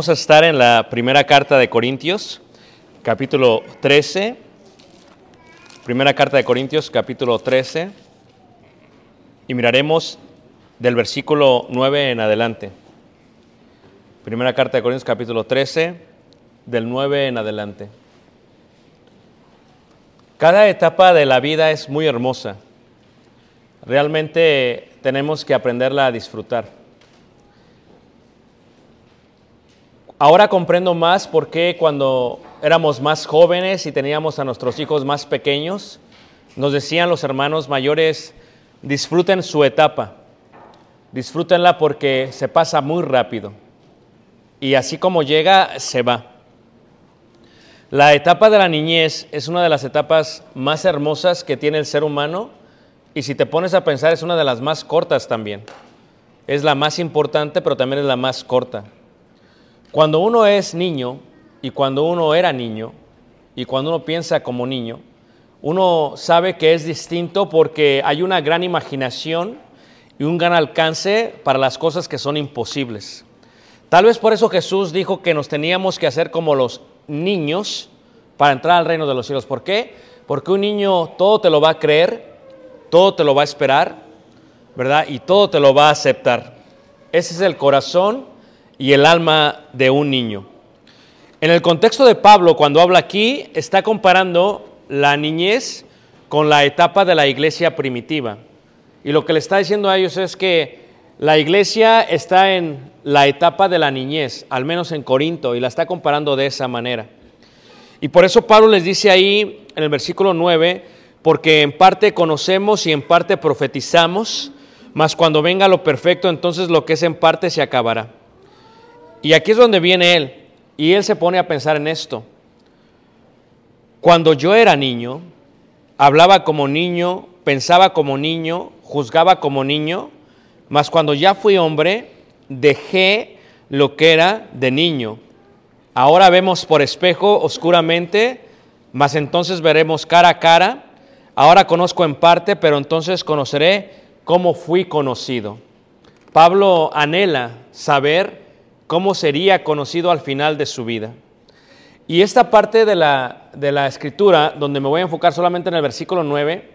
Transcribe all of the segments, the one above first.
Vamos a estar en la primera carta de Corintios, capítulo 13. Primera carta de Corintios, capítulo 13. Y miraremos del versículo 9 en adelante. Primera carta de Corintios, capítulo 13, del 9 en adelante. Cada etapa de la vida es muy hermosa. Realmente tenemos que aprenderla a disfrutar. Ahora comprendo más por qué cuando éramos más jóvenes y teníamos a nuestros hijos más pequeños, nos decían los hermanos mayores, disfruten su etapa, disfrútenla porque se pasa muy rápido. Y así como llega, se va. La etapa de la niñez es una de las etapas más hermosas que tiene el ser humano y si te pones a pensar es una de las más cortas también. Es la más importante, pero también es la más corta. Cuando uno es niño y cuando uno era niño y cuando uno piensa como niño, uno sabe que es distinto porque hay una gran imaginación y un gran alcance para las cosas que son imposibles. Tal vez por eso Jesús dijo que nos teníamos que hacer como los niños para entrar al reino de los cielos. ¿Por qué? Porque un niño todo te lo va a creer, todo te lo va a esperar, ¿verdad? Y todo te lo va a aceptar. Ese es el corazón y el alma de un niño. En el contexto de Pablo, cuando habla aquí, está comparando la niñez con la etapa de la iglesia primitiva. Y lo que le está diciendo a ellos es que la iglesia está en la etapa de la niñez, al menos en Corinto, y la está comparando de esa manera. Y por eso Pablo les dice ahí en el versículo 9, porque en parte conocemos y en parte profetizamos, mas cuando venga lo perfecto, entonces lo que es en parte se acabará. Y aquí es donde viene él, y él se pone a pensar en esto. Cuando yo era niño, hablaba como niño, pensaba como niño, juzgaba como niño, mas cuando ya fui hombre, dejé lo que era de niño. Ahora vemos por espejo oscuramente, mas entonces veremos cara a cara. Ahora conozco en parte, pero entonces conoceré cómo fui conocido. Pablo anhela saber cómo sería conocido al final de su vida. Y esta parte de la, de la escritura, donde me voy a enfocar solamente en el versículo 9,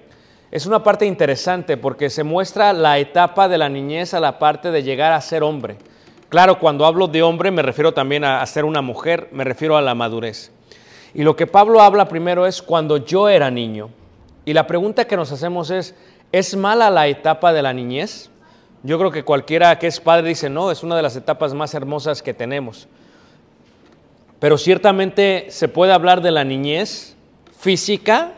es una parte interesante porque se muestra la etapa de la niñez a la parte de llegar a ser hombre. Claro, cuando hablo de hombre me refiero también a, a ser una mujer, me refiero a la madurez. Y lo que Pablo habla primero es cuando yo era niño. Y la pregunta que nos hacemos es, ¿es mala la etapa de la niñez? Yo creo que cualquiera que es padre dice, no, es una de las etapas más hermosas que tenemos. Pero ciertamente se puede hablar de la niñez física,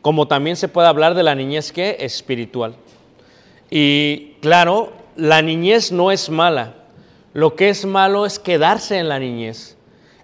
como también se puede hablar de la niñez que espiritual. Y claro, la niñez no es mala. Lo que es malo es quedarse en la niñez.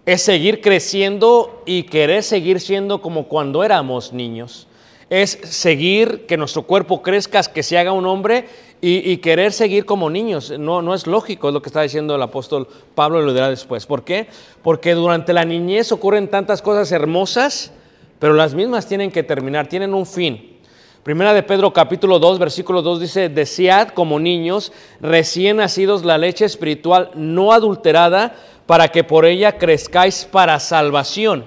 Es seguir creciendo y querer seguir siendo como cuando éramos niños. Es seguir que nuestro cuerpo crezca, que se haga un hombre y, querer seguir como niños. No, no es lógico, es lo que está diciendo el apóstol Pablo y lo dirá después. ¿Por qué? Porque durante la niñez ocurren tantas cosas hermosas, pero las mismas tienen que terminar, tienen un fin. Primera de Pedro capítulo 2, versículo 2 dice, desead como niños recién nacidos la leche espiritual no adulterada para que por ella crezcáis para salvación.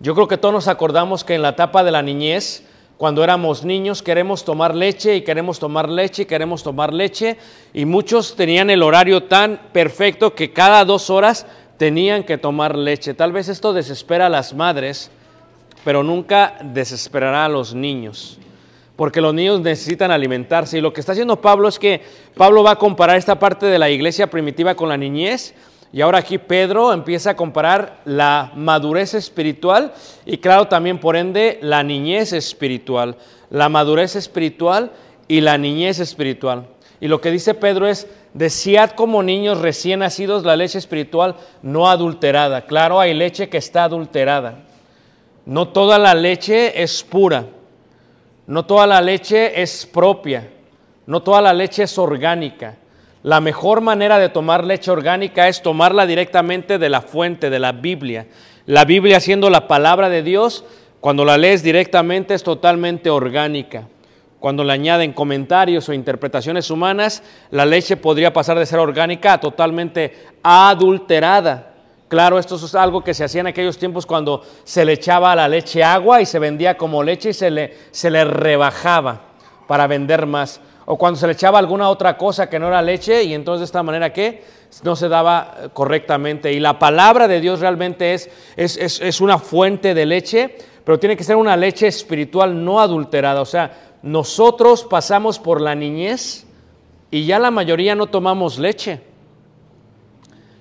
Yo creo que todos nos acordamos que en la etapa de la niñez, cuando éramos niños, queremos tomar leche y queremos tomar leche y queremos tomar leche. Y muchos tenían el horario tan perfecto que cada dos horas tenían que tomar leche. Tal vez esto desespera a las madres, pero nunca desesperará a los niños porque los niños necesitan alimentarse. Y lo que está haciendo Pablo es que Pablo va a comparar esta parte de la iglesia primitiva con la niñez. Y ahora aquí Pedro empieza a comparar la madurez espiritual y claro también por ende la niñez espiritual. La madurez espiritual y la niñez espiritual. Y lo que dice Pedro es, desead como niños recién nacidos la leche espiritual no adulterada. Claro, hay leche que está adulterada. No toda la leche es pura. No toda la leche es propia, no toda la leche es orgánica. La mejor manera de tomar leche orgánica es tomarla directamente de la fuente, de la Biblia. La Biblia siendo la palabra de Dios, cuando la lees directamente es totalmente orgánica. Cuando le añaden comentarios o interpretaciones humanas, la leche podría pasar de ser orgánica a totalmente adulterada. Claro, esto es algo que se hacía en aquellos tiempos cuando se le echaba a la leche agua y se vendía como leche y se le, se le rebajaba para vender más. O cuando se le echaba alguna otra cosa que no era leche y entonces de esta manera que no se daba correctamente. Y la palabra de Dios realmente es, es, es, es una fuente de leche, pero tiene que ser una leche espiritual no adulterada. O sea, nosotros pasamos por la niñez y ya la mayoría no tomamos leche.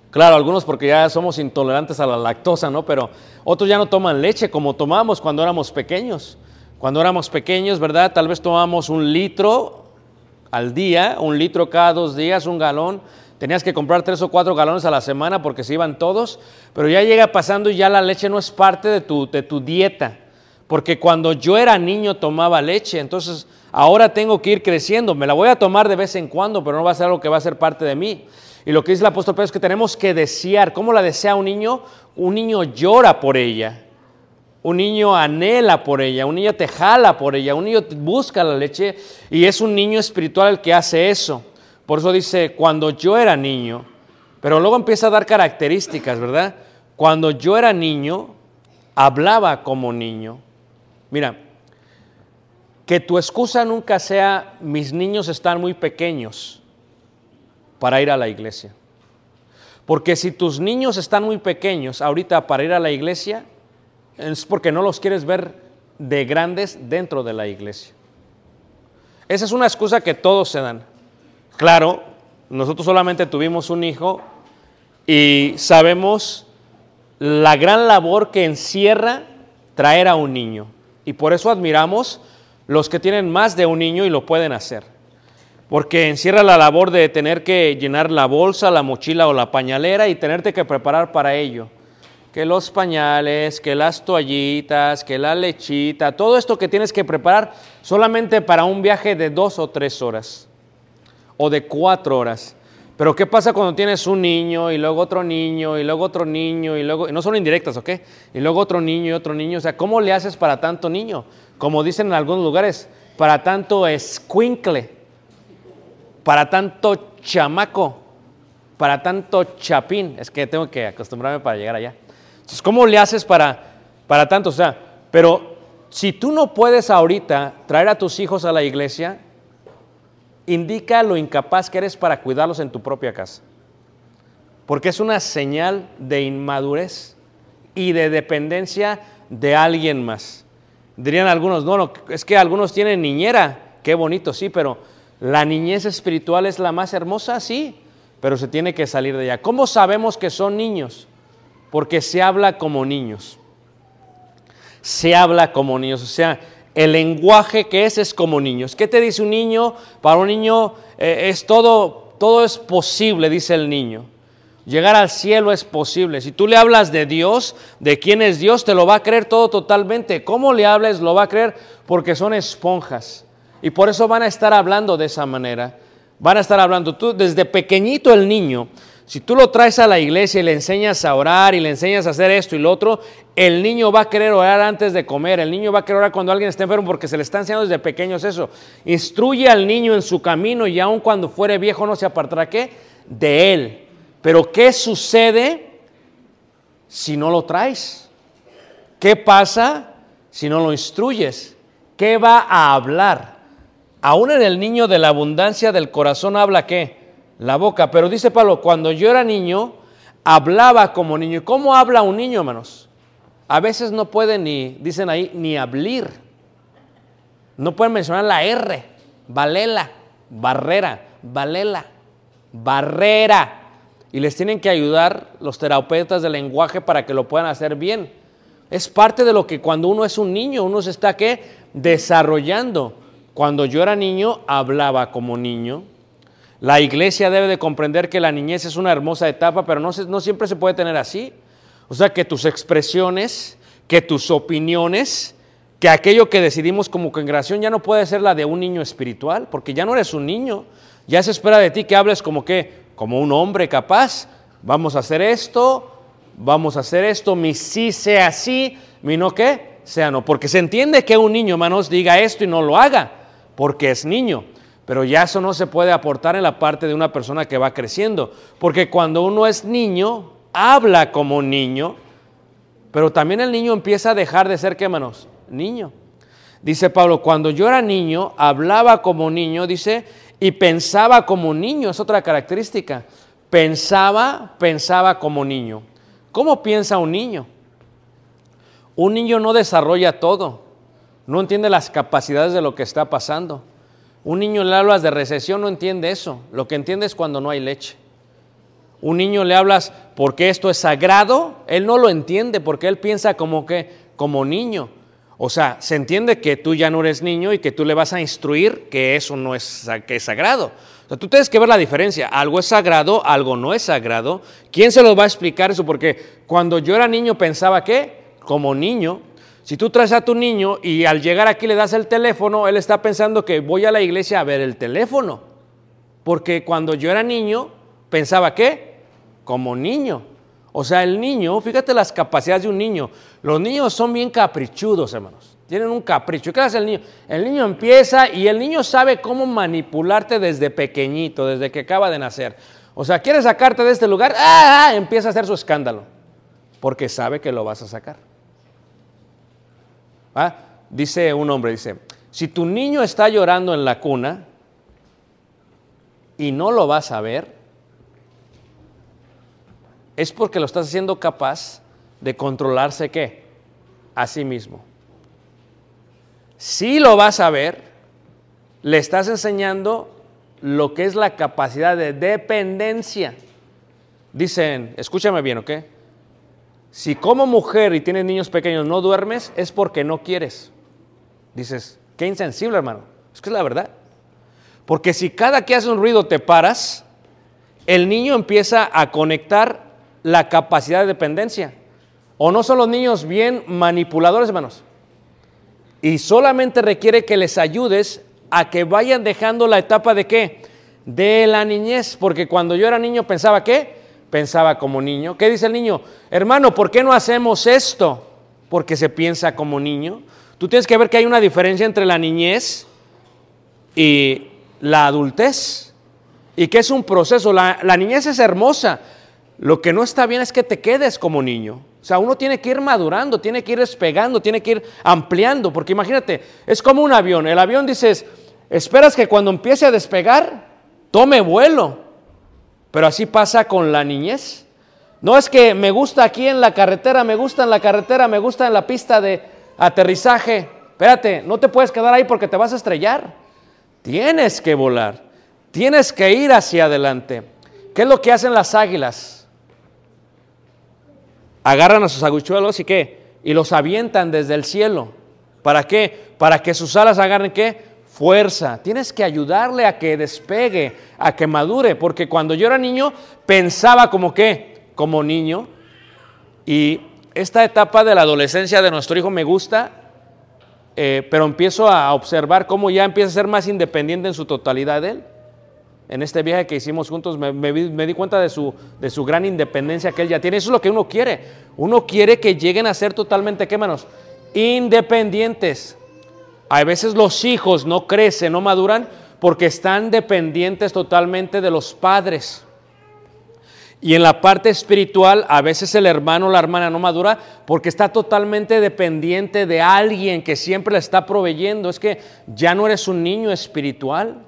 Claro, algunos porque ya somos intolerantes a la lactosa, ¿no? Pero otros ya no toman leche como tomábamos cuando éramos pequeños. Cuando éramos pequeños, ¿verdad? Tal vez tomábamos un litro al día, un litro cada dos días, un galón. Tenías que comprar tres o cuatro galones a la semana porque se iban todos. Pero ya llega pasando y ya la leche no es parte de tu, de tu dieta. Porque cuando yo era niño tomaba leche, entonces ahora tengo que ir creciendo. Me la voy a tomar de vez en cuando, pero no va a ser algo que va a ser parte de mí. Y lo que dice el apóstol Pedro es que tenemos que desear. ¿Cómo la desea un niño? Un niño llora por ella. Un niño anhela por ella, un niño te jala por ella, un niño busca la leche y es un niño espiritual el que hace eso. Por eso dice, cuando yo era niño, pero luego empieza a dar características, ¿verdad? Cuando yo era niño, hablaba como niño. Mira, que tu excusa nunca sea, mis niños están muy pequeños para ir a la iglesia. Porque si tus niños están muy pequeños ahorita para ir a la iglesia, es porque no los quieres ver de grandes dentro de la iglesia. Esa es una excusa que todos se dan. Claro, nosotros solamente tuvimos un hijo y sabemos la gran labor que encierra traer a un niño. Y por eso admiramos los que tienen más de un niño y lo pueden hacer. Porque encierra la labor de tener que llenar la bolsa, la mochila o la pañalera y tenerte que preparar para ello. Que los pañales, que las toallitas, que la lechita, todo esto que tienes que preparar solamente para un viaje de dos o tres horas o de cuatro horas. Pero ¿qué pasa cuando tienes un niño y luego otro niño y luego otro niño y luego, no son indirectas, ¿ok? Y luego otro niño y otro niño. O sea, ¿cómo le haces para tanto niño? Como dicen en algunos lugares, para tanto escuincle para tanto chamaco, para tanto chapín. Es que tengo que acostumbrarme para llegar allá. Entonces, ¿cómo le haces para, para tanto? O sea, pero si tú no puedes ahorita traer a tus hijos a la iglesia, indica lo incapaz que eres para cuidarlos en tu propia casa. Porque es una señal de inmadurez y de dependencia de alguien más. Dirían algunos, no, no, es que algunos tienen niñera, qué bonito, sí, pero La niñez espiritual es la más hermosa, sí, pero se tiene que salir de ella. ¿Cómo sabemos que son niños? Porque se habla como niños. Se habla como niños, o sea, el lenguaje que es es como niños. ¿Qué te dice un niño? Para un niño eh, es todo, todo es posible, dice el niño. Llegar al cielo es posible. Si tú le hablas de Dios, de quién es Dios, te lo va a creer todo totalmente. ¿Cómo le hables? Lo va a creer porque son esponjas. Y por eso van a estar hablando de esa manera. Van a estar hablando. Tú, desde pequeñito el niño, si tú lo traes a la iglesia y le enseñas a orar y le enseñas a hacer esto y lo otro, el niño va a querer orar antes de comer. El niño va a querer orar cuando alguien esté enfermo porque se le está enseñando desde pequeños eso. Instruye al niño en su camino y aun cuando fuere viejo no se apartará qué? De él. Pero ¿qué sucede si no lo traes? ¿Qué pasa si no lo instruyes? ¿Qué va a hablar? Aún en el niño de la abundancia del corazón habla qué? La boca. Pero dice Pablo, cuando yo era niño, hablaba como niño. ¿Y cómo habla un niño, hermanos? A veces no puede ni, dicen ahí, ni hablar. No pueden mencionar la R. Valela, barrera, valela, barrera. Y les tienen que ayudar los terapeutas del lenguaje para que lo puedan hacer bien. Es parte de lo que cuando uno es un niño, uno se está ¿qué? desarrollando. Cuando yo era niño, hablaba como niño. La iglesia debe de comprender que la niñez es una hermosa etapa, pero no, siempre se puede tener así. O sea, que tus expresiones, que tus opiniones, que aquello que decidimos como congregación ya no puede ser la de un niño espiritual, porque ya no eres un niño. Ya se espera de ti que hables como que, como un hombre capaz. Vamos a hacer esto, vamos a hacer esto, mi sí sea sí, mi no qué, sea no. Porque se entiende que un niño, hermanos, diga esto y no lo haga, porque es niño. Pero ya eso no se puede aportar en la parte de una persona que va creciendo. Porque cuando uno es niño, habla como niño, pero también el niño empieza a dejar de ser, ¿qué hermanos? Niño. Dice Pablo, cuando yo era niño, hablaba como niño, dice, y pensaba como niño, es otra característica. Pensaba, pensaba como niño. ¿Cómo piensa un niño? Un niño no desarrolla todo, no entiende las capacidades de lo que está pasando. Un niño le hablas de recesión, no entiende eso. Lo que entiende es cuando no hay leche. Un niño le hablas porque esto es sagrado, él no lo entiende porque él piensa como que como niño. O sea, se entiende que tú ya no eres niño y que tú le vas a instruir que eso no es que es sagrado. O sea, tú tienes que ver la diferencia. Algo es sagrado, algo no es sagrado. ¿Quién se lo va a explicar eso? Porque cuando yo era niño pensaba que como niño, si tú traes a tu niño y al llegar aquí le das el teléfono, él está pensando que voy a la iglesia a ver el teléfono. Porque cuando yo era niño, pensaba que como niño. O sea, el niño, fíjate las capacidades de un niño. Los niños son bien caprichudos, hermanos. Tienen un capricho. ¿Qué hace el niño? El niño empieza y el niño sabe cómo manipularte desde pequeñito, desde que acaba de nacer. O sea, quiere sacarte de este lugar, ¡ah! ah! empieza a hacer su escándalo. Porque sabe que lo vas a sacar. Dice un hombre, dice, si tu niño está llorando en la cuna y no lo vas a ver, es porque lo estás haciendo capaz de controlarse qué? A sí mismo. Si lo vas a ver, le estás enseñando lo que es la capacidad de dependencia. Dicen, escúchame bien, ¿ok? Si como mujer y tienes niños pequeños no duermes, es porque no quieres. Dices, qué insensible, hermano. Es que es la verdad. Porque si cada que hace un ruido te paras, el niño empieza a conectar la capacidad de dependencia. O no son los niños bien manipuladores, hermanos. Y solamente requiere que les ayudes a que vayan dejando la etapa de qué? De la niñez. Porque cuando yo era niño pensaba qué? Pensaba como niño. ¿Qué dice el niño? Hermano, ¿por qué no hacemos esto? Porque se piensa como niño. Tú tienes que ver que hay una diferencia entre la niñez y la adultez. Y que es un proceso. La, la niñez es hermosa. Lo que no está bien es que te quedes como niño. O sea, uno tiene que ir madurando, tiene que ir despegando, tiene que ir ampliando. Porque imagínate, es como un avión. El avión dices, esperas que cuando empiece a despegar, tome vuelo. Pero así pasa con la niñez. No es que me gusta aquí en la carretera, me gusta en la carretera, me gusta en la pista de aterrizaje. Espérate, no te puedes quedar ahí porque te vas a estrellar. Tienes que volar. Tienes que ir hacia adelante. ¿Qué es lo que hacen las águilas? Agarran a sus aguchuelos y qué? Y los avientan desde el cielo. ¿Para qué? Para que sus alas agarren qué? Fuerza. Tienes que ayudarle a que despegue, a que madure. Porque cuando yo era niño pensaba como qué? Como niño. Y esta etapa de la adolescencia de nuestro hijo me gusta, eh, pero empiezo a observar cómo ya empieza a ser más independiente en su totalidad él. En este viaje que hicimos juntos me, me di cuenta de su, de su gran independencia que él ya tiene. Eso es lo que uno quiere. Uno quiere que lleguen a ser totalmente, ¿qué manos? Independientes. A veces los hijos no crecen, no maduran porque están dependientes totalmente de los padres. Y en la parte espiritual, a veces el hermano o la hermana no madura porque está totalmente dependiente de alguien que siempre le está proveyendo. Es que ya no eres un niño espiritual.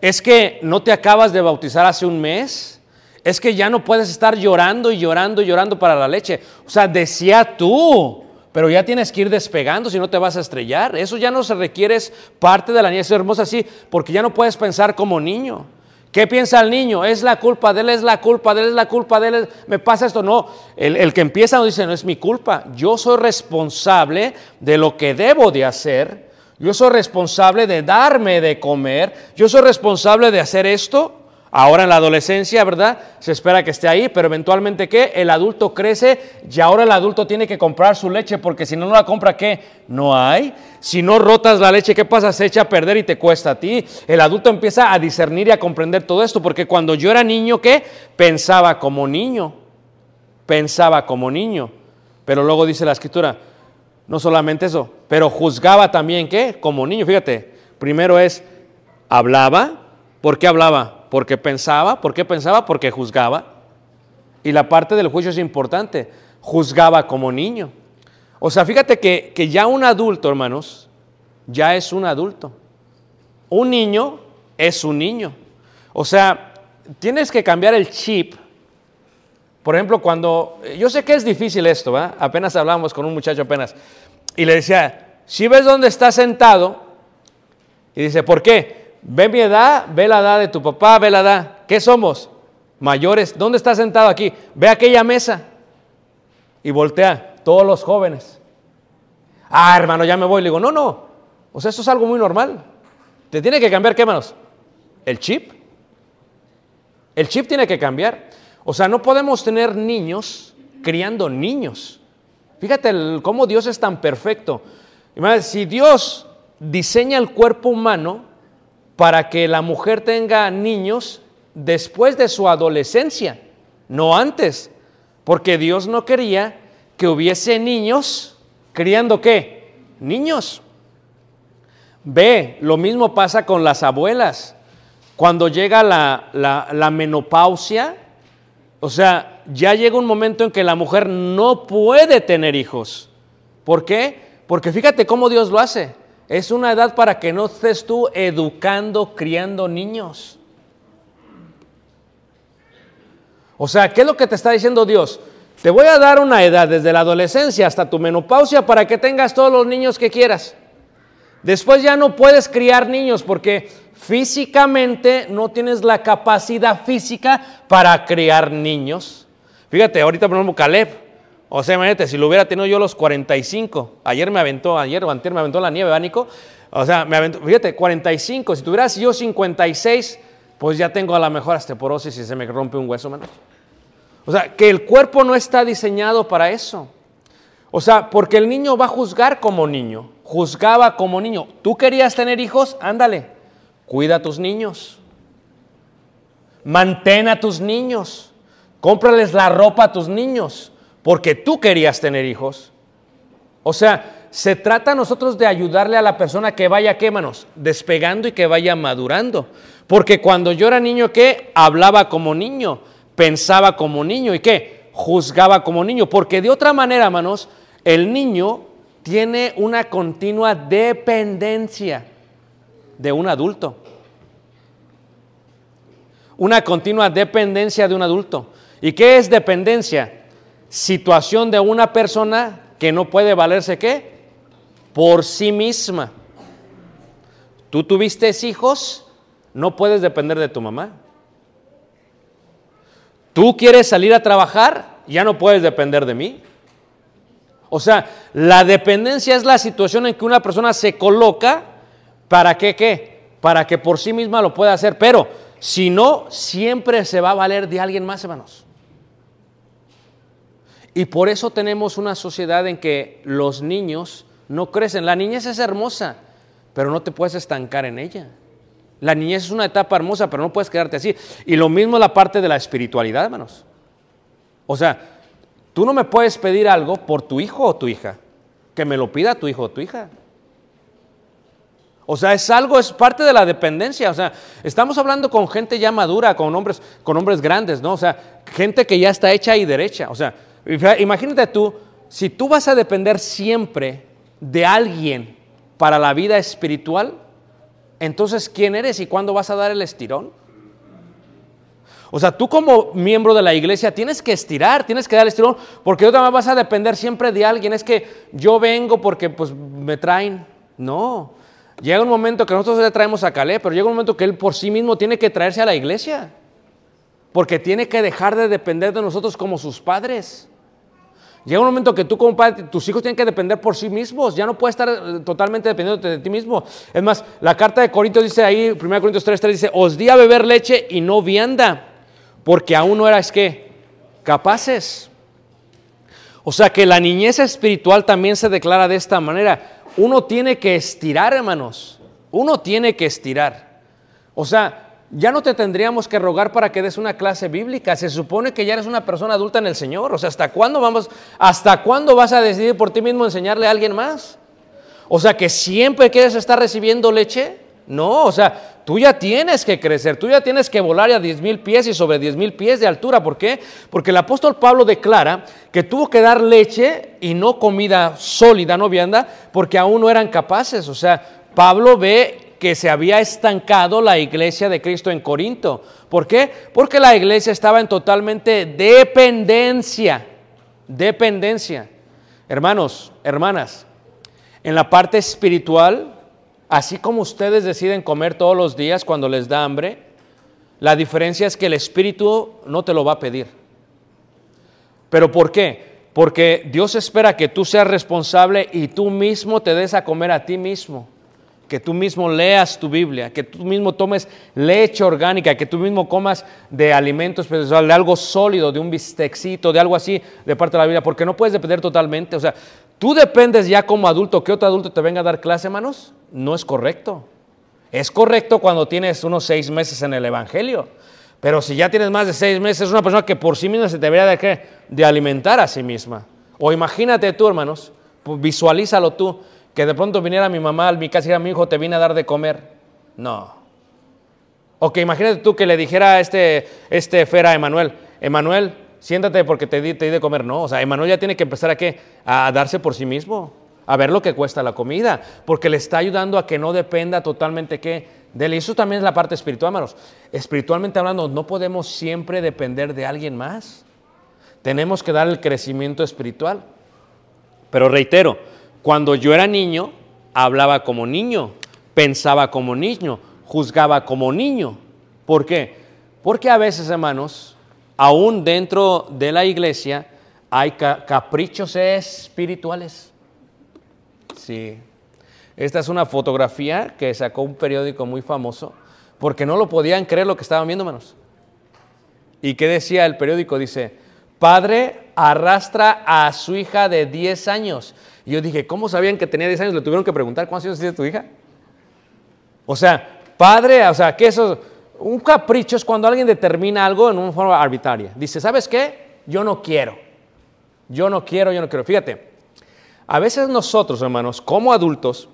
Es que no te acabas de bautizar hace un mes. Es que ya no puedes estar llorando y llorando y llorando para la leche. O sea, decía tú, pero ya tienes que ir despegando si no te vas a estrellar. Eso ya no se requiere, parte de la niñez hermosa así, porque ya no puedes pensar como niño. ¿Qué piensa el niño? Es la culpa de él, es la culpa de él, es la culpa de él, me pasa esto. No, el, el que empieza no dice, no es mi culpa. Yo soy responsable de lo que debo de hacer. Yo soy responsable de darme de comer. Yo soy responsable de hacer esto. Ahora en la adolescencia, ¿verdad? Se espera que esté ahí, pero eventualmente ¿qué? El adulto crece y ahora el adulto tiene que comprar su leche porque si no, no la compra, ¿qué? No hay. Si no rotas la leche, ¿qué pasa? Se echa a perder y te cuesta a ti. El adulto empieza a discernir y a comprender todo esto porque cuando yo era niño, ¿qué? Pensaba como niño. Pensaba como niño. Pero luego dice la escritura, no solamente eso, pero juzgaba también, ¿qué? Como niño. Fíjate, primero es, hablaba. ¿Por qué hablaba? Porque pensaba. ¿Por qué pensaba? Porque juzgaba. Y la parte del juicio es importante. Juzgaba como niño. O sea, fíjate que, que ya un adulto, hermanos, ya es un adulto. Un niño es un niño. O sea, tienes que cambiar el chip. Por ejemplo, cuando, yo sé que es difícil esto, ¿va? Apenas hablamos con un muchacho apenas. Y le decía, si ves dónde está sentado, y dice, ¿por qué? Ve mi edad, ve la edad de tu papá, ve la edad. ¿Qué somos? Mayores. ¿Dónde está sentado aquí? Ve aquella mesa. Y voltea, todos los jóvenes. Ah, hermano, ya me voy. Le digo, no, no. O sea, esto es algo muy normal. Te tiene que cambiar, ¿qué, hermanos? El chip. El chip tiene que cambiar. O sea, no podemos tener niños criando niños. Fíjate cómo Dios es tan perfecto. Si Dios diseña el cuerpo humano para que la mujer tenga niños después de su adolescencia, no antes, porque Dios no quería que hubiese niños criando qué? Niños. Ve, lo mismo pasa con las abuelas. Cuando llega la, la- la menopausia, o sea, ya llega un momento en que la mujer no puede tener hijos. ¿Por qué? Porque fíjate cómo Dios lo hace. Es una edad para que no estés tú educando, criando niños. O sea, ¿qué es lo que te está diciendo Dios? Te voy a dar una edad desde la adolescencia hasta tu menopausia para que tengas todos los niños que quieras. Después ya no puedes criar niños porque físicamente no tienes la capacidad física para criar niños. Fíjate, ahorita por ejemplo Caleb. O sea, imagínate, si lo hubiera tenido yo los 45, ayer me aventó, ayer o antier me aventó la nieve, ¿verdad, Nico? O sea, me aventó, fíjate, 45, si tuvieras yo 56, pues ya tengo a lo mejor osteoporosis y se me rompe un hueso menos. O sea, que el cuerpo no está diseñado para eso. O sea, porque el niño va a juzgar como niño, juzgaba como niño. ¿Tú querías tener hijos? Ándale, cuida a tus niños. Mantén a tus niños. Cómprales la ropa a tus niños, porque tú querías tener hijos. O sea, se trata a nosotros de ayudarle a la persona que vaya, ¿qué manos? Despegando y que vaya madurando. Porque cuando yo era niño, ¿qué? Hablaba como niño, pensaba como niño y ¿qué? Juzgaba como niño. Porque de otra manera, manos, el niño tiene una continua dependencia de un adulto. Una continua dependencia de un adulto. ¿Y qué es dependencia? Situación de una persona que no puede valerse qué? Por sí misma. tú tuviste hijos, no puedes depender de tu mamá. Tú quieres salir a trabajar, ya no puedes depender de mí. O sea, la dependencia es la situación en que una persona se coloca para que qué? Para que por sí misma lo pueda hacer, pero si no, siempre se va a valer de alguien más, hermanos. Y por eso tenemos una sociedad en que los niños no crecen. La niñez es hermosa, pero no te puedes estancar en ella. La niñez es una etapa hermosa, pero no puedes quedarte así. Y lo mismo la parte de la espiritualidad, hermanos. O sea, tú no me puedes pedir algo por tu hijo o tu hija. Que me lo pida tu hijo o tu hija. O sea, es algo, es parte de la dependencia. O sea, estamos hablando con gente ya madura, con hombres, con hombres grandes, ¿no? O sea, gente que ya está hecha y derecha. O sea, imagínate tú, si tú vas a depender siempre de alguien para la vida espiritual, entonces ¿quién eres y cuándo vas a dar el estirón? O sea, tú como miembro de la iglesia tienes que estirar, tienes que dar el estirón, porque otra vez vas a depender siempre de alguien. Es que yo vengo porque pues me traen. No. Llega un momento que nosotros le traemos a Calé, pero llega un momento que él por sí mismo tiene que traerse a la iglesia. Porque tiene que dejar de depender de nosotros como sus padres. Llega un momento que tú como padre, tus hijos tienen que depender por sí mismos, ya no puedes estar eh, totalmente dependiendo de ti mismo. Es más, la carta de Corintios dice ahí, 1 Corintios 3, 3 dice, os di a beber leche y no vianda, porque aún no eras qué, capaces. O sea que la niñez espiritual también se declara de esta manera. Uno tiene que estirar, hermanos. Uno tiene que estirar. O sea, ya no te tendríamos que rogar para que des una clase bíblica. Se supone que ya eres una persona adulta en el Señor. O sea, ¿hasta cuándo vamos, hasta cuándo vas a decidir por ti mismo enseñarle a alguien más? O sea, que siempre quieres estar recibiendo leche. No, o sea, tú ya tienes que crecer, tú ya tienes que volar a 10 mil pies y sobre 10 mil pies de altura. ¿Por qué? Porque el apóstol Pablo declara que tuvo que dar leche y no comida sólida, no vianda, porque aún no eran capaces. O sea, Pablo ve que se había estancado la iglesia de Cristo en Corinto. ¿Por qué? Porque la iglesia estaba en totalmente dependencia. Dependencia. Hermanos, hermanas, en la parte espiritual, así como ustedes deciden comer todos los días cuando les da hambre, la diferencia es que el espíritu no te lo va a pedir. ¿Pero por qué? Porque Dios espera que tú seas responsable y tú mismo te des a comer a ti mismo que tú mismo leas tu Biblia, que tú mismo tomes leche orgánica, que tú mismo comas de alimentos de algo sólido, de un bistecito, de algo así de parte de la Biblia, porque no puedes depender totalmente. O sea, tú dependes ya como adulto, que otro adulto te venga a dar clase, hermanos, no es correcto. Es correcto cuando tienes unos seis meses en el Evangelio, pero si ya tienes más de seis meses, es una persona que por sí misma se debería de, de alimentar a sí misma. O imagínate tú, hermanos, pues visualízalo tú que de pronto viniera mi mamá a mi casa y dijera, mi hijo te vine a dar de comer. No. O que imagínate tú que le dijera a este, este Fer a Emanuel, Emanuel, siéntate porque te di de comer. No, o sea, Emanuel ya tiene que empezar a qué? A darse por sí mismo, a ver lo que cuesta la comida, porque le está ayudando a que no dependa totalmente qué de él. Y eso también es la parte espiritual, hermanos. Espiritualmente hablando, no podemos siempre depender de alguien más. Tenemos que dar el crecimiento espiritual. Pero reitero, cuando yo era niño, hablaba como niño, pensaba como niño, juzgaba como niño. ¿Por qué? Porque a veces, hermanos, aún dentro de la iglesia hay caprichos espirituales. Sí. Esta es una fotografía que sacó un periódico muy famoso, porque no lo podían creer lo que estaban viendo, hermanos. ¿Y qué decía el periódico? Dice, padre arrastra a su hija de 10 años y yo dije, ¿cómo sabían que tenía 10 años? Le tuvieron que preguntar, ¿cuántos años tiene tu hija? O sea, padre, o sea, que eso, un capricho es cuando alguien determina algo en una forma arbitraria. Dice, ¿sabes qué? Yo no quiero. Yo no quiero, yo no quiero. Fíjate, a veces nosotros, hermanos, como adultos,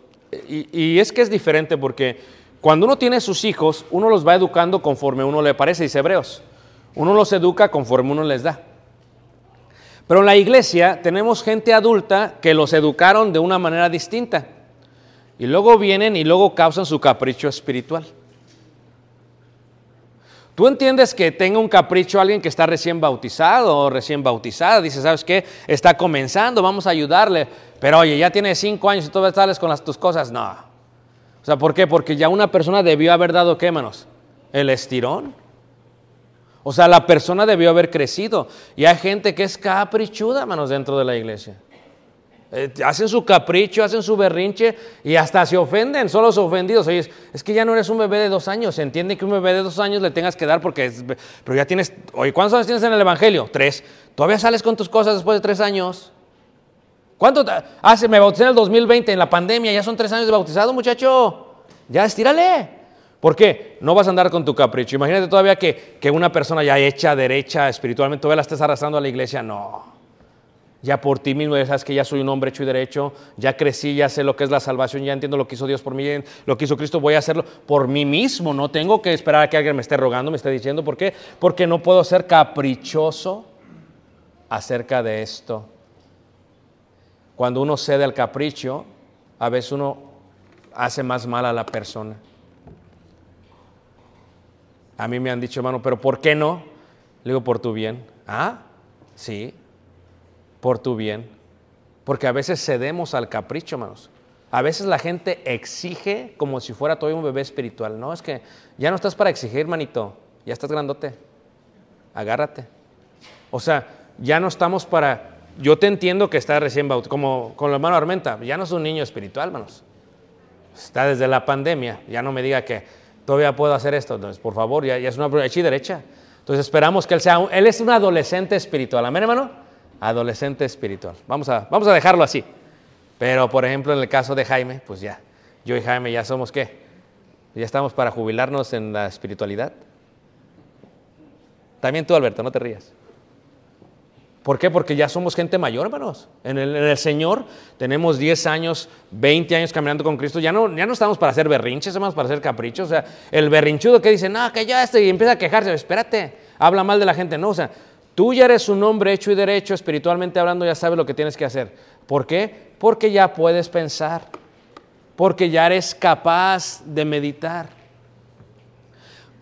y, y es que es diferente porque cuando uno tiene sus hijos, uno los va educando conforme uno le parece, dice Hebreos. Uno los educa conforme uno les da. Pero en la iglesia tenemos gente adulta que los educaron de una manera distinta. Y luego vienen y luego causan su capricho espiritual. Tú entiendes que tenga un capricho alguien que está recién bautizado o recién bautizada. Dice, ¿sabes qué? Está comenzando, vamos a ayudarle. Pero oye, ya tiene cinco años y tú sales con las, tus cosas. No. O sea, ¿por qué? Porque ya una persona debió haber dado, ¿qué, hermanos? El estirón. O sea, la persona debió haber crecido. Y hay gente que es caprichuda, hermanos, dentro de la iglesia. Eh, hacen su capricho, hacen su berrinche y hasta se ofenden, son los ofendidos. Oye, es, que ya no eres un bebé de dos años. Se entiende que un bebé de dos años le tengas que dar porque... es- pero ya tienes... Oye, ¿cuántos años tienes en el Evangelio? Tres. ¿Todavía sales con tus cosas después de tres años? ¿Cuánto hace? Me bauticé en el 2020, en la pandemia. Ya son tres años de bautizado, muchacho. Ya estírale. ¿Por qué? No vas a andar con tu capricho. Imagínate todavía que, que una persona ya hecha, derecha, espiritualmente, todavía la estés arrastrando a la iglesia. No. Ya por ti mismo, ya sabes que ya soy un hombre hecho y derecho, ya crecí, ya sé lo que es la salvación, ya entiendo lo que hizo Dios por mí, lo que hizo Cristo, voy a hacerlo por mí mismo, no tengo que esperar a que alguien me esté rogando, me esté diciendo, ¿por qué? Porque no puedo ser caprichoso acerca de esto. Cuando uno cede al capricho, a veces uno hace más mal a la persona. A mí me han dicho, hermano, pero ¿por qué no? Le digo, por tu bien. Ah, sí, por tu bien. Porque a veces cedemos al capricho, hermanos. A veces la gente exige como si fuera todavía un bebé espiritual. No, es que ya no estás para exigir, hermanito. Ya estás grandote. Agárrate. O sea, ya no estamos para... Yo te entiendo que está recién bautizado, como con el hermano Armenta. Ya no es un niño espiritual, hermanos. Está desde la pandemia. Ya no me diga que todavía puedo hacer esto. Entonces, por favor, ya, es una hecha derecha. Entonces esperamos que él sea, un- él es un adolescente espiritual. Amén, hermano. Adolescente espiritual. Vamos a, vamos a dejarlo así. Pero, por ejemplo, en el caso de Jaime, pues ya, yo y Jaime ya somos qué? Ya estamos para jubilarnos en la espiritualidad. También tú, Alberto, no te rías. ¿Por qué? Porque ya somos gente mayor, hermanos. En el, Señor tenemos 10 años, 20 años caminando con Cristo. Ya no, ya no estamos para hacer berrinches, hermanos, para hacer caprichos. O sea, el berrinchudo que dice, no, que ya estoy, y empieza a quejarse. Espérate, habla mal de la gente. No, o sea, tú ya eres un hombre hecho y derecho, espiritualmente hablando, ya sabes lo que tienes que hacer. ¿Por qué? Porque ya puedes pensar. Porque ya eres capaz de meditar.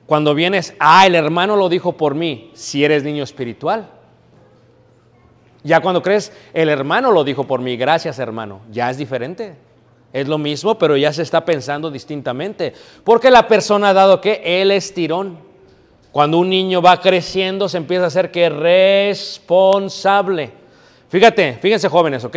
Cuando vienes, ah, el hermano lo dijo por mí, si eres niño espiritual. Ya cuando crees, el hermano lo dijo por mí, gracias hermano, ya es diferente. Es lo mismo, pero ya se está pensando distintamente. Porque la persona ha dado que el estirón. Cuando un niño va creciendo, se empieza a ser que responsable. Fíjate, fíjense jóvenes, ¿ok?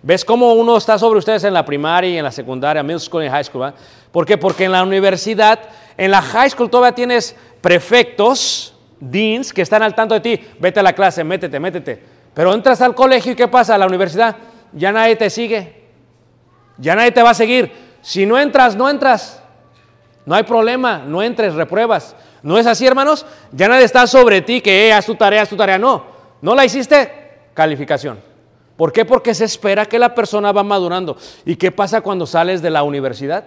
¿Ves cómo uno está sobre ustedes en la primaria y en la secundaria, middle school y high school? ¿va? ¿Por qué? Porque en la universidad, en la high school todavía tienes prefectos, deans, que están al tanto de ti. Vete a la clase, métete, métete. Pero entras al colegio y ¿qué pasa? A la universidad, ya nadie te sigue. Ya nadie te va a seguir. Si no entras, no entras. No hay problema, no entres, repruebas. ¿No es así, hermanos? Ya nadie está sobre ti que eh, haz tu tarea, haz tu tarea. No, no la hiciste, calificación. ¿Por qué? Porque se espera que la persona va madurando. ¿Y qué pasa cuando sales de la universidad?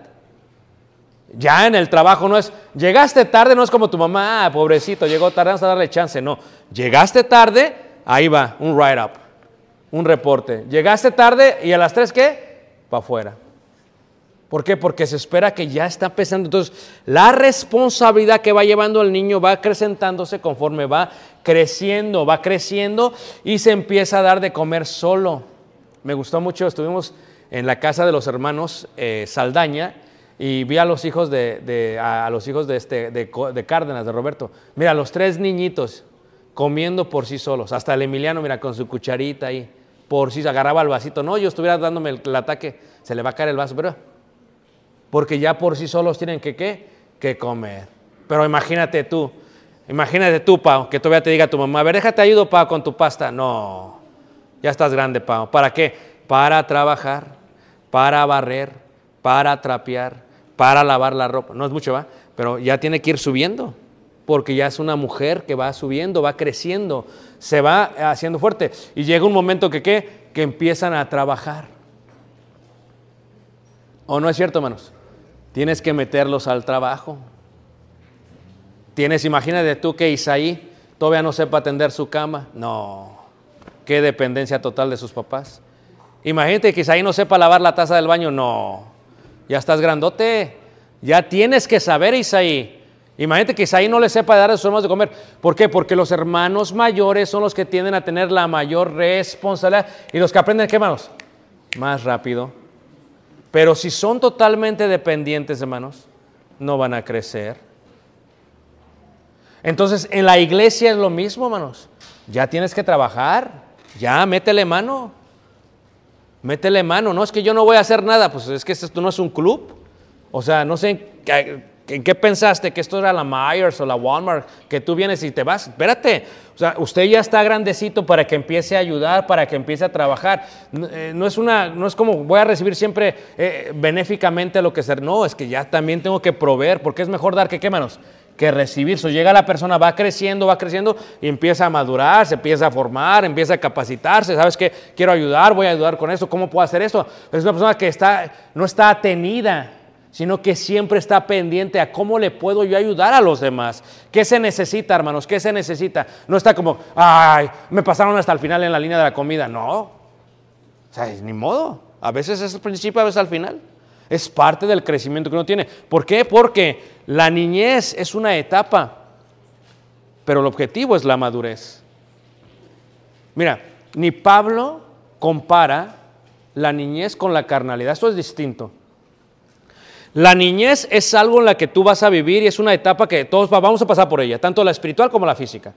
Ya en el trabajo no es, llegaste tarde, no es como tu mamá, ah, pobrecito, llegó tarde, vamos a darle chance. No, llegaste tarde, ahí va, un write-up, un reporte. Llegaste tarde y a las tres, ¿qué? Para afuera. ¿Por qué? Porque se espera que ya está pesando. Entonces, la responsabilidad que va llevando el niño va acrecentándose conforme va creciendo, va creciendo y se empieza a dar de comer solo. Me gustó mucho, estuvimos en la casa de los hermanos eh, Saldaña y vi a los hijos de, a, los hijos de, este, de Cárdenas, de Roberto. Mira, los tres niñitos comiendo por sí solos. Hasta el Emiliano, mira, con su cucharita ahí, por sí, agarraba el vasito. No, yo estuviera dándome el, el ataque, se le va a caer el vaso, pero porque ya por sí solos tienen que qué? Que comer. Pero imagínate tú, imagínate tú, Pau, que todavía te diga tu mamá, a ver, déjate ayudo, Pau, con tu pasta. No, ya estás grande, Pau. ¿Para qué? Para trabajar, para barrer, para trapear, para lavar la ropa. No es mucho, ¿va? Pero ya tiene que ir subiendo, porque ya es una mujer que va subiendo, va creciendo, se va haciendo fuerte. Y llega un momento que qué? Que empiezan a trabajar. ¿O no es cierto, hermanos? Tienes que meterlos al trabajo. Tienes, imagínate tú que Isaí todavía no sepa atender su cama. No, qué dependencia total de sus papás. Imagínate que Isaí no sepa lavar la taza del baño. No, ya estás grandote. Ya tienes que saber, Isaí. Imagínate que Isaí no le sepa dar a sus hermanos de comer. ¿Por qué? Porque los hermanos mayores son los que tienden a tener la mayor responsabilidad. Y los que aprenden, ¿qué hermanos? Más rápido. Pero si son totalmente dependientes, hermanos, no van a crecer. Entonces, en la iglesia es lo mismo, hermanos. Ya tienes que trabajar, ya métele mano. Métele mano, no es que yo no voy a hacer nada, pues es que esto no es un club. O sea, no sé en qué, en qué pensaste que esto era la Myers o la Walmart, que tú vienes y te vas. Espérate, o sea, usted ya está grandecito para que empiece a ayudar, para que empiece a trabajar. No, eh, no es, una, no es como voy a recibir siempre eh, benéficamente lo que ser. No, es que ya también tengo que proveer, porque es mejor dar que qué que recibir. So, llega la persona, va creciendo, va creciendo y empieza a madurar, se empieza a formar, empieza a capacitarse. ¿Sabes qué? Quiero ayudar, voy a ayudar con esto. ¿Cómo puedo hacer esto? Es una persona que está, no está atenida, sino que siempre está pendiente a cómo le puedo yo ayudar a los demás. ¿Qué se necesita, hermanos? ¿Qué se necesita? No está como, ay, me pasaron hasta el final en la línea de la comida. No. O sea, ni modo. A veces es el principio, a veces al final. Es parte del crecimiento que uno tiene. ¿Por qué? Porque la niñez es una etapa, pero el objetivo es la madurez. Mira, ni Pablo compara la niñez con la carnalidad. Esto es distinto. La niñez es algo en la que tú vas a vivir y es una etapa que todos vamos a pasar por ella, tanto la espiritual como la física.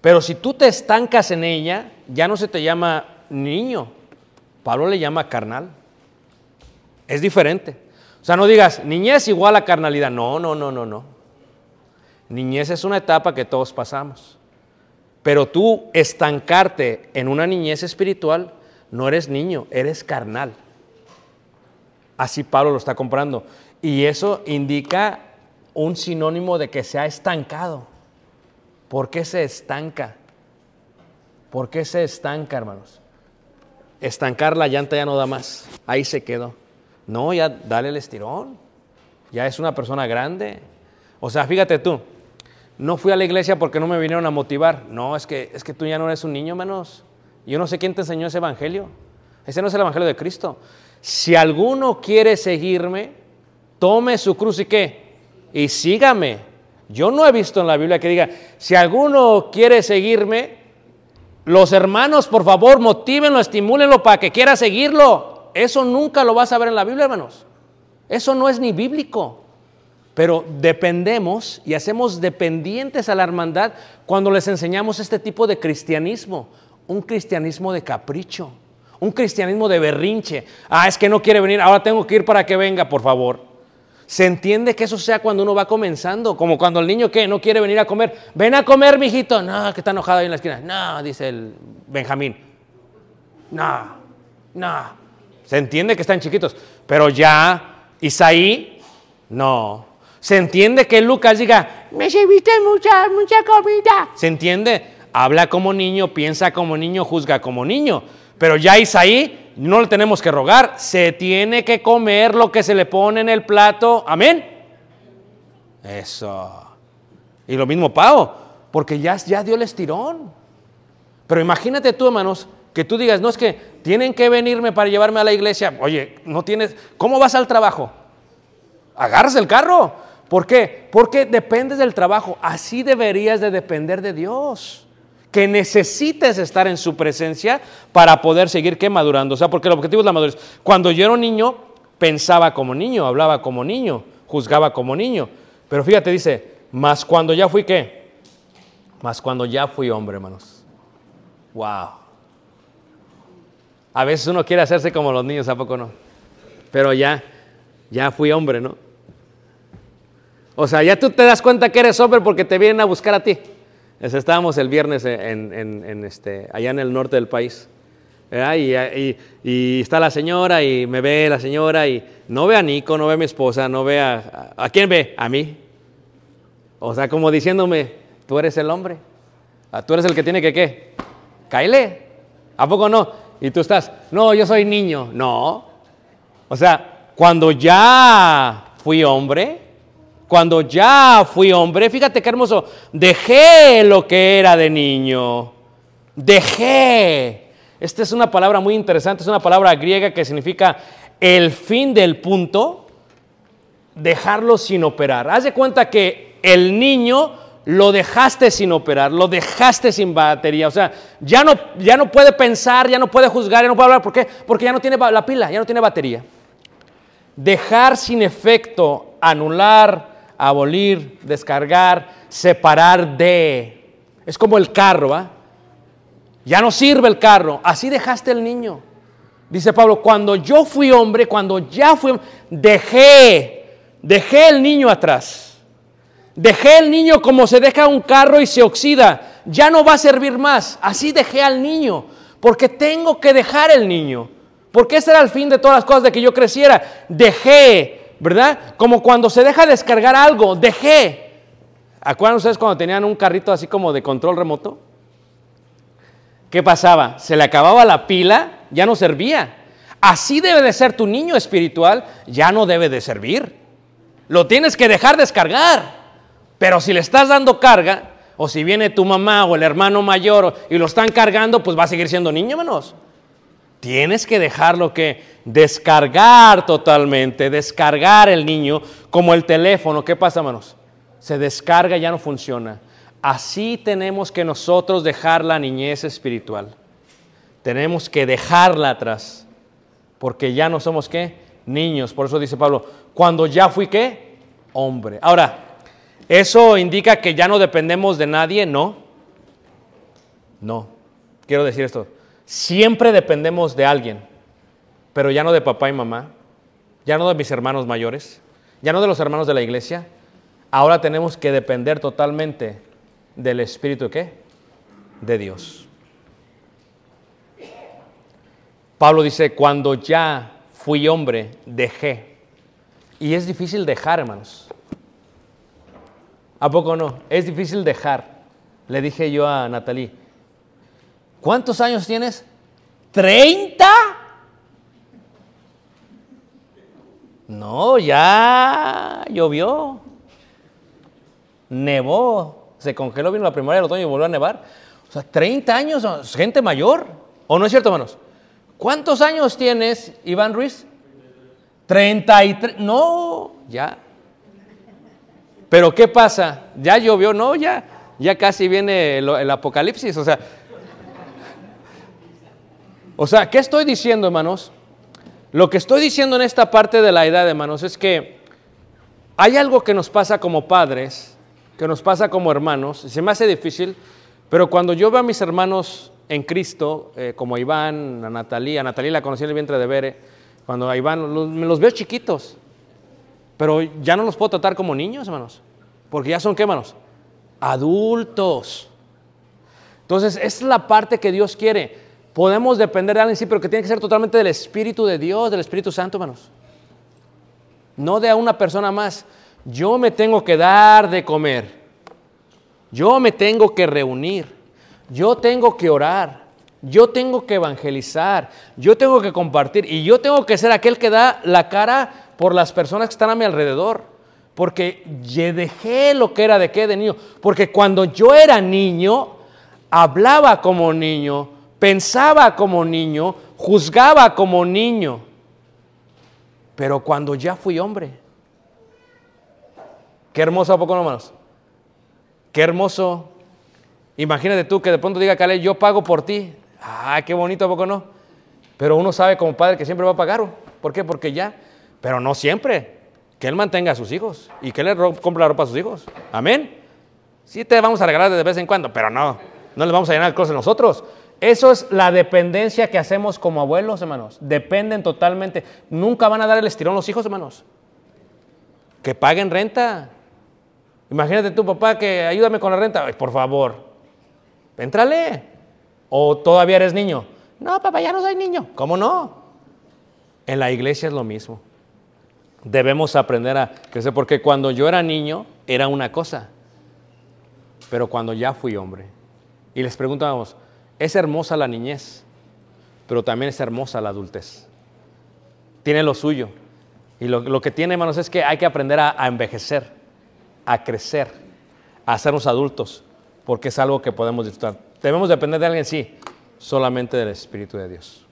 Pero si tú te estancas en ella, ya no se te llama niño. Pablo le llama carnal. Es diferente. O sea, no digas niñez igual a carnalidad. No, no, no, no, no. Niñez es una etapa que todos pasamos. Pero tú estancarte en una niñez espiritual, no eres niño, eres carnal. Así Pablo lo está comprando. Y eso indica un sinónimo de que se ha estancado. ¿Por qué se estanca? ¿Por qué se estanca, hermanos? Estancar la llanta ya no da más. Ahí se quedó. No, ya dale el estirón. Ya es una persona grande. O sea, fíjate tú, no fui a la iglesia porque no me vinieron a motivar. No, es que, es que tú ya no eres un niño menos. Yo no sé quién te enseñó ese evangelio. Ese no es el evangelio de Cristo. Si alguno quiere seguirme, tome su cruz y qué, y sígame. Yo no he visto en la Biblia que diga, si alguno quiere seguirme, los hermanos, por favor, motívenlo, estimúlenlo para que quiera seguirlo. Eso nunca lo vas a ver en la Biblia, hermanos. Eso no es ni bíblico. Pero dependemos y hacemos dependientes a la hermandad cuando les enseñamos este tipo de cristianismo, un cristianismo de capricho. Un cristianismo de berrinche. Ah, es que no quiere venir, ahora tengo que ir para que venga, por favor. Se entiende que eso sea cuando uno va comenzando, como cuando el niño que no quiere venir a comer. Ven a comer, mijito. No, que está enojado ahí en la esquina. No, dice el Benjamín. No, no. Se entiende que están chiquitos, pero ya Isaí, no. Se entiende que Lucas diga, me serviste mucha, mucha comida. ¿Se entiende? Habla como niño, piensa como niño, juzga como niño. Pero ya Isaí no le tenemos que rogar, se tiene que comer lo que se le pone en el plato. Amén. Eso. Y lo mismo Pau, porque ya, ya dio el estirón. Pero imagínate tú, hermanos, que tú digas, no es que tienen que venirme para llevarme a la iglesia. Oye, no tienes, ¿cómo vas al trabajo? Agarras el carro. ¿Por qué? Porque dependes del trabajo. Así deberías de depender de Dios que necesites estar en su presencia para poder seguir que madurando. O sea, porque el objetivo es la madurez. Cuando yo era niño, pensaba como niño, hablaba como niño, juzgaba como niño. Pero fíjate, dice, más cuando ya fui qué? Más cuando ya fui hombre, hermanos. Wow. A veces uno quiere hacerse como los niños, ¿a poco no? Pero ya, ya fui hombre, ¿no? O sea, ya tú te das cuenta que eres hombre porque te vienen a buscar a ti. Estábamos el viernes en, en, este, allá en el norte del país. Y, y, y, está la señora y me ve la señora y no ve a Nico, no ve a mi esposa, no ve a... ¿A, quién ve? A mí. O sea, como diciéndome, tú eres el hombre. Ah, tú eres el que tiene que qué. Caile. ¿A poco no? Y tú estás, no, yo soy niño. No. O sea, cuando ya fui hombre, cuando ya fui hombre, fíjate qué hermoso, dejé lo que era de niño. Dejé. Esta es una palabra muy interesante, es una palabra griega que significa el fin del punto, dejarlo sin operar. Haz de cuenta que el niño lo dejaste sin operar, lo dejaste sin batería. O sea, ya no, ya no puede pensar, ya no puede juzgar, ya no puede hablar. ¿Por qué? Porque ya no tiene la pila, ya no tiene batería. Dejar sin efecto, anular, abolir, descargar, separar de. Es como el carro, ¿va? Ya no sirve el carro. Así dejaste el niño. Dice Pablo, cuando yo fui hombre, cuando ya fui dejé, dejé el niño atrás. Dejé el niño como se deja un carro y se oxida. Ya no va a servir más. Así dejé al niño. Porque tengo que dejar el niño. Porque ese era el fin de todas las cosas de que yo creciera. Dejé, ¿verdad? Como cuando se deja descargar algo. Dejé. ¿Acuerdan ustedes cuando tenían un carrito así como de control remoto? ¿Qué pasaba? Se le acababa la pila, ya no servía. Así debe de ser tu niño espiritual, ya no debe de servir. Lo tienes que dejar descargar. Pero si le estás dando carga, o si viene tu mamá o el hermano mayor y lo están cargando, pues va a seguir siendo niño menos. Tienes que dejarlo que descargar totalmente, descargar el niño como el teléfono. ¿Qué pasa, hermanos? Se descarga y ya no funciona. Así tenemos que nosotros dejar la niñez espiritual. Tenemos que dejarla atrás, porque ya no somos qué? Niños. Por eso dice Pablo, cuando ya fui qué? Hombre. Ahora, ¿eso indica que ya no dependemos de nadie? No. No. Quiero decir esto. Siempre dependemos de alguien, pero ya no de papá y mamá, ya no de mis hermanos mayores, ya no de los hermanos de la iglesia. Ahora tenemos que depender totalmente del Espíritu ¿de qué? De Dios. Pablo dice, cuando ya fui hombre, dejé. Y es difícil dejar, hermanos. ¿A poco no? Es difícil dejar. Le dije yo a Natalie, ¿cuántos años tienes? ¿30? No, ya llovió. Nevó. Se congeló, vino la primavera, el otoño y volvió a nevar. O sea, 30 años, gente mayor. ¿O no es cierto, hermanos? ¿Cuántos años tienes, Iván Ruiz? 33. No, ya. Pero ¿qué pasa? Ya llovió, no, ya, ya casi viene el, el apocalipsis. O sea, o sea, ¿qué estoy diciendo, hermanos? Lo que estoy diciendo en esta parte de la edad, hermanos, es que hay algo que nos pasa como padres, que nos pasa como hermanos, y se me hace difícil, pero cuando yo veo a mis hermanos en Cristo, eh, como a Iván, a Natalie, a Natalie la conocí en el vientre de Bere, cuando a Iván, me los veo chiquitos, pero ya no los puedo tratar como niños, hermanos, porque ya son, ¿qué, hermanos? Adultos. Entonces, es la parte que Dios quiere. Podemos depender de alguien, sí, pero que tiene que ser totalmente del Espíritu de Dios, del Espíritu Santo, hermanos. No de una persona más. Yo me tengo que dar de comer. Yo me tengo que reunir. Yo tengo que orar. Yo tengo que evangelizar. Yo tengo que compartir. Y yo tengo que ser aquel que da la cara por las personas que están a mi alrededor. Porque ye- dejé lo que era de qué de niño. Porque cuando yo era niño, hablaba como niño, pensaba como niño, juzgaba como niño. Pero cuando ya fui hombre, qué hermoso, ¿a poco no, hermanos? Qué hermoso. Imagínate tú que de pronto diga Caleb, yo pago por ti. Ah, qué bonito, ¿a poco no? Pero uno sabe como padre que siempre va a pagar. ¿Por qué? Porque ya. Pero no siempre. Que él mantenga a sus hijos y que él le compre la ropa a sus hijos. Amén. Sí te vamos a regalar de vez en cuando, pero no. No le vamos a llenar el closet nosotros. Eso es la dependencia que hacemos como abuelos, hermanos. Dependen totalmente. Nunca van a dar el estirón los hijos, hermanos. Que paguen renta. Imagínate tu papá que ayúdame con la renta. Por favor, éntrale. O todavía eres niño. No, papá, ya no soy niño. ¿Cómo no? En la iglesia es lo mismo. Debemos aprender a crecer porque cuando yo era niño era una cosa, pero cuando ya fui hombre. Y les preguntábamos, es hermosa la niñez, pero también es hermosa la adultez. Tiene lo suyo. Y lo, que tiene, hermanos, es que hay que aprender a, a envejecer, a crecer, a hacernos adultos, porque es algo que podemos disfrutar. Debemos depender de alguien, sí, solamente del Espíritu de Dios.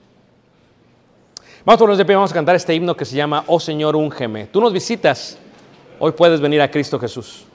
Vamos por los de pie, vamos a cantar este himno que se llama Oh Señor, úngeme. Tú nos visitas, hoy puedes venir a Cristo Jesús.